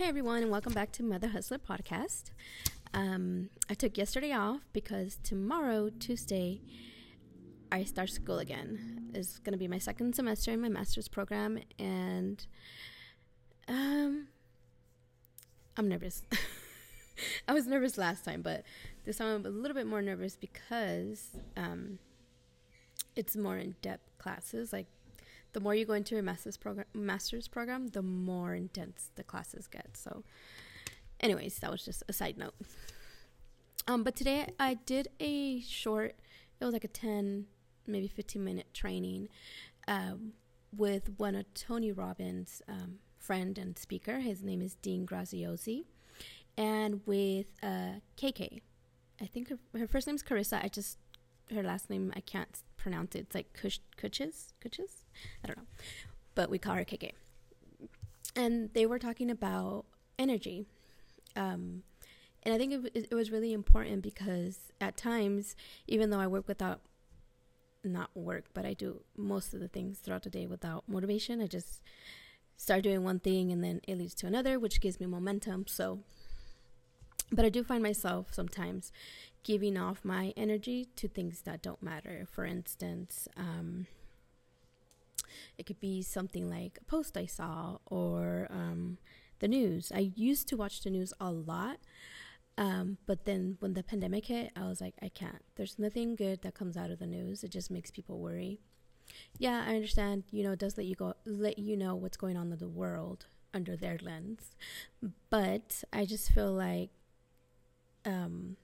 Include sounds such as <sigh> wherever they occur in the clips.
Hey everyone, and welcome back to Mother Hustler podcast. Um, I took yesterday off because tomorrow, Tuesday, I start school again. It's going to be my second semester in my master's program, and um, I'm nervous. <laughs> I was nervous last time, but this time I'm a little bit more nervous because um, it's more in depth classes. Like the more you go into a master's program, master's program, the more intense the classes get. So, anyways, that was just a side note. Um, but today I did a short. It was like a ten, maybe fifteen minute training, um, with one of Tony Robbins' um, friend and speaker. His name is Dean Graziosi, and with uh, KK. I think her, her first name is Carissa. I just her last name I can't pronounce it. It's like Kush, Kuches, Kuches. I don't know, but we call her KK. And they were talking about energy, um, and I think it, it was really important because at times, even though I work without not work, but I do most of the things throughout the day without motivation. I just start doing one thing and then it leads to another, which gives me momentum. So, but I do find myself sometimes giving off my energy to things that don't matter. For instance, um, it could be something like a post I saw or um, the news. I used to watch the news a lot, um, but then when the pandemic hit, I was like, I can't. There's nothing good that comes out of the news. It just makes people worry. Yeah, I understand. You know, it does let you go, let you know what's going on in the world under their lens, but I just feel like, um,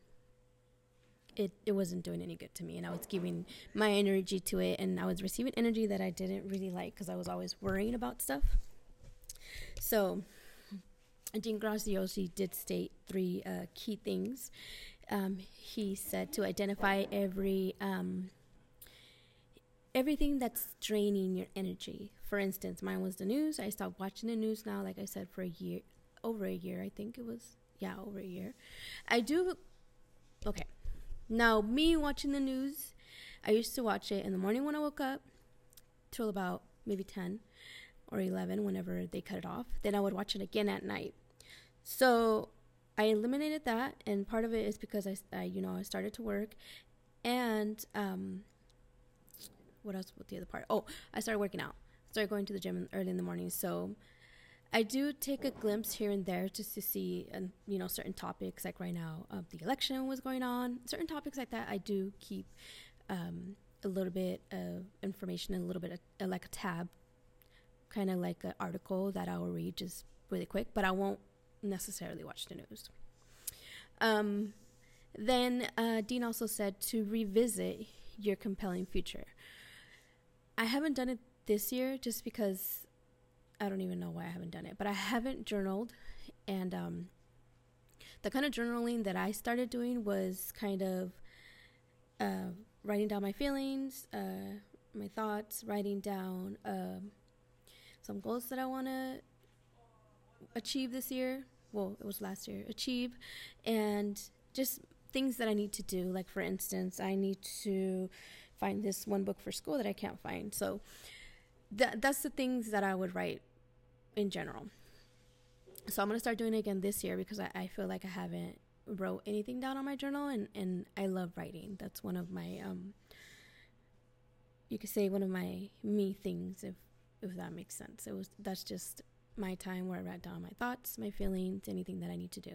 it, it wasn't doing any good to me and i was giving my energy to it and i was receiving energy that i didn't really like because i was always worrying about stuff. So dean graziosi did state three uh, key things. Um, he said to identify every um, everything that's draining your energy. For instance mine was the news. I stopped watching the news now like i said for a year over a year i think it was. Yeah over a year. I do okay now, me watching the news, I used to watch it in the morning when I woke up till about maybe 10 or 11 whenever they cut it off. Then I would watch it again at night. So I eliminated that, and part of it is because I, I you know, I started to work, and um, what else? What the other part? Oh, I started working out. Started going to the gym early in the morning. So I do take a glimpse here and there just to see, and you know, certain topics. Like right now, uh, the election was going on. Certain topics like that, I do keep um, a little bit of information a little bit of, uh, like a tab, kind of like an article that I will read just really quick. But I won't necessarily watch the news. Um, then uh, Dean also said to revisit your compelling future. I haven't done it this year just because I don't even know why I haven't done it, but I haven't journaled. And um, the kind of journaling that I started doing was kind of uh, writing down my feelings, uh, my thoughts, writing down uh, some goals that I want to achieve this year. Well, it was last year, achieve, and just things that I need to do. Like, for instance, I need to find this one book for school that I can't find. So, that that's the things that I would write in general. So I'm gonna start doing it again this year because I, I feel like I haven't wrote anything down on my journal and, and I love writing. That's one of my um you could say one of my me things if if that makes sense. It was that's just my time where I write down my thoughts, my feelings, anything that I need to do.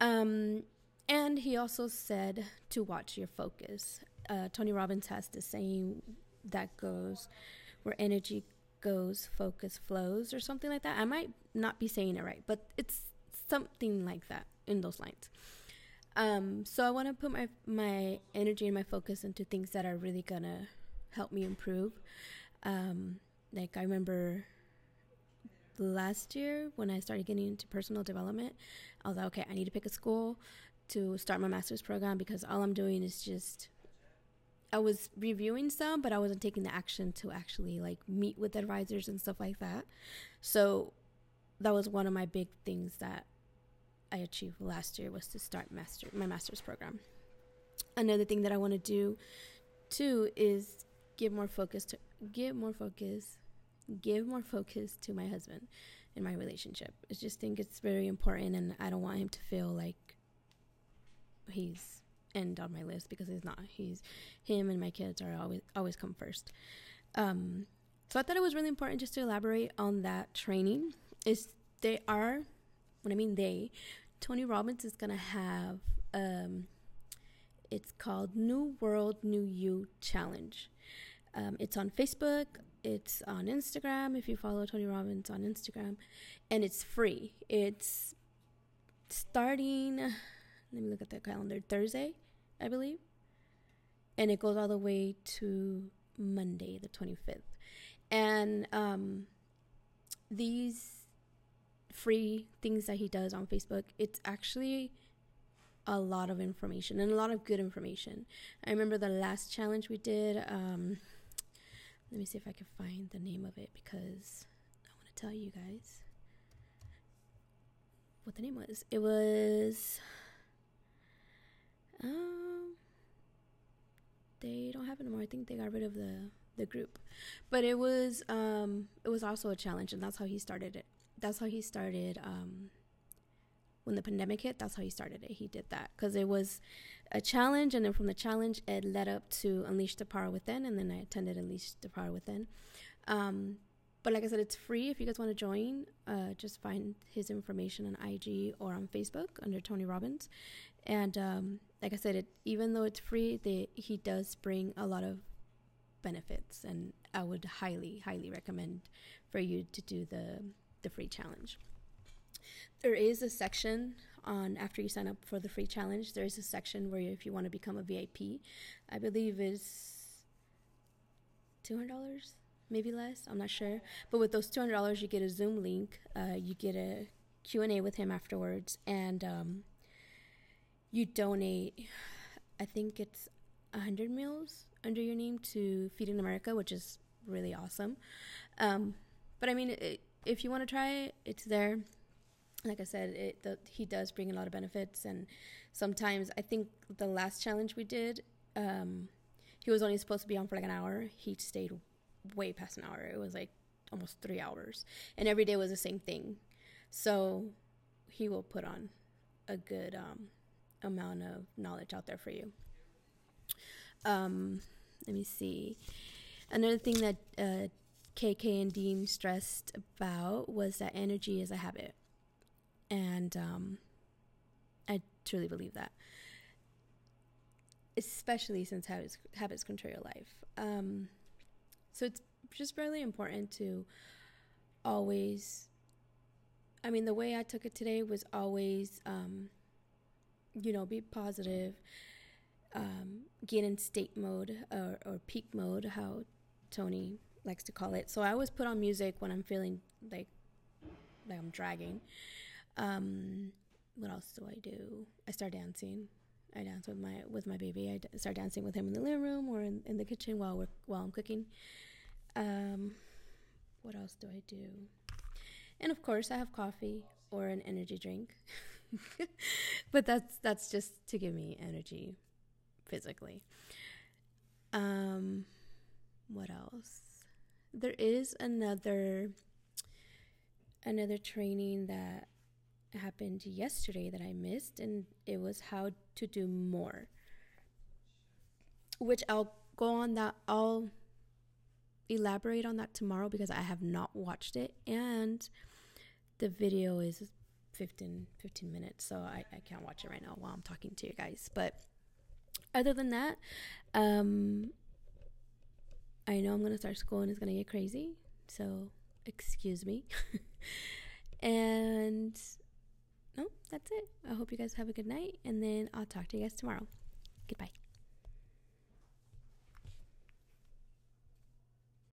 Um and he also said to watch your focus. Uh, Tony Robbins has the saying that goes where energy goes, focus flows, or something like that. I might not be saying it right, but it's something like that in those lines. Um, so I want to put my my energy and my focus into things that are really gonna help me improve. Um, like I remember last year when I started getting into personal development, I was like, okay, I need to pick a school to start my master's program because all I'm doing is just I was reviewing some, but I wasn't taking the action to actually like meet with advisors and stuff like that. So that was one of my big things that I achieved last year was to start master my master's program. Another thing that I want to do too is give more focus to give more focus give more focus to my husband in my relationship. I just think it's very important, and I don't want him to feel like he's end on my list because he's not. He's him and my kids are always always come first. Um, so I thought it was really important just to elaborate on that training. Is they are, when I mean they, Tony Robbins is gonna have um, it's called New World New You Challenge. Um, it's on Facebook. It's on Instagram if you follow Tony Robbins on Instagram, and it's free. It's starting. Let me look at the calendar. Thursday, I believe, and it goes all the way to Monday, the twenty fifth. And um, these free things that he does on Facebook, it's actually a lot of information and a lot of good information. I remember the last challenge we did. Um, let me see if I can find the name of it because I want to tell you guys what the name was. It was. Um, they don't have it anymore. I think they got rid of the the group, but it was um it was also a challenge, and that's how he started it. That's how he started um when the pandemic hit, that's how he started it. He did that because it was a challenge, and then from the challenge, it led up to Unleash the Power Within, and then I attended Unleash the Power Within. Um, but like I said, it's free if you guys want to join. Uh, just find his information on IG or on Facebook under Tony Robbins. And um, like I said, it, even though it's free, they, he does bring a lot of benefits, and I would highly, highly recommend for you to do the the free challenge there is a section on after you sign up for the free challenge. There is a section where if you want to become a VIP, I believe is two hundred dollars, maybe less. I'm not sure. But with those two hundred dollars, you get a Zoom link. Uh, you get a Q and A with him afterwards, and um, you donate. I think it's hundred meals under your name to Feeding America, which is really awesome. Um, but I mean, it, if you want to try it, it's there like I said, it, the, he does bring a lot of benefits, and sometimes I think the last challenge we did, um, he was only supposed to be on for like an hour. He stayed way past an hour. It was like almost three hours, and every day was the same thing. So he will put on a good um, amount of knowledge out there for you. Um, let me see. Another thing that uh, KK and Dean stressed about was that energy is a habit and um, I truly believe that. Especially since habits, habits control your life. Um, so it's just really important to always. I mean, the way I took it today was always, um, you know, be positive, um, get in state mode or, or peak mode, how Tony likes to call it. So I always put on music when I'm feeling like like I'm dragging. Um, what else do I do? I start dancing. I dance with my with my baby. I d- start dancing with him in the living room or in, in the kitchen while we're while I'm cooking. Um, what else do I do? And of course, I have coffee or an energy drink. <laughs> but that's that's just to give me energy physically. Um, what else? There is another another training that happened yesterday that I missed, and it was how to do more. Which I'll go on that, I'll elaborate on that tomorrow because I have not watched it, and the video is 15, 15 minutes, so I, I can't watch it right now while I'm talking to you guys. But other than that, um, I know I'm gonna start school and it's gonna get crazy, so excuse me. <laughs> and no, that's it. I hope you guys have a good night, and then I'll talk to you guys tomorrow. Goodbye.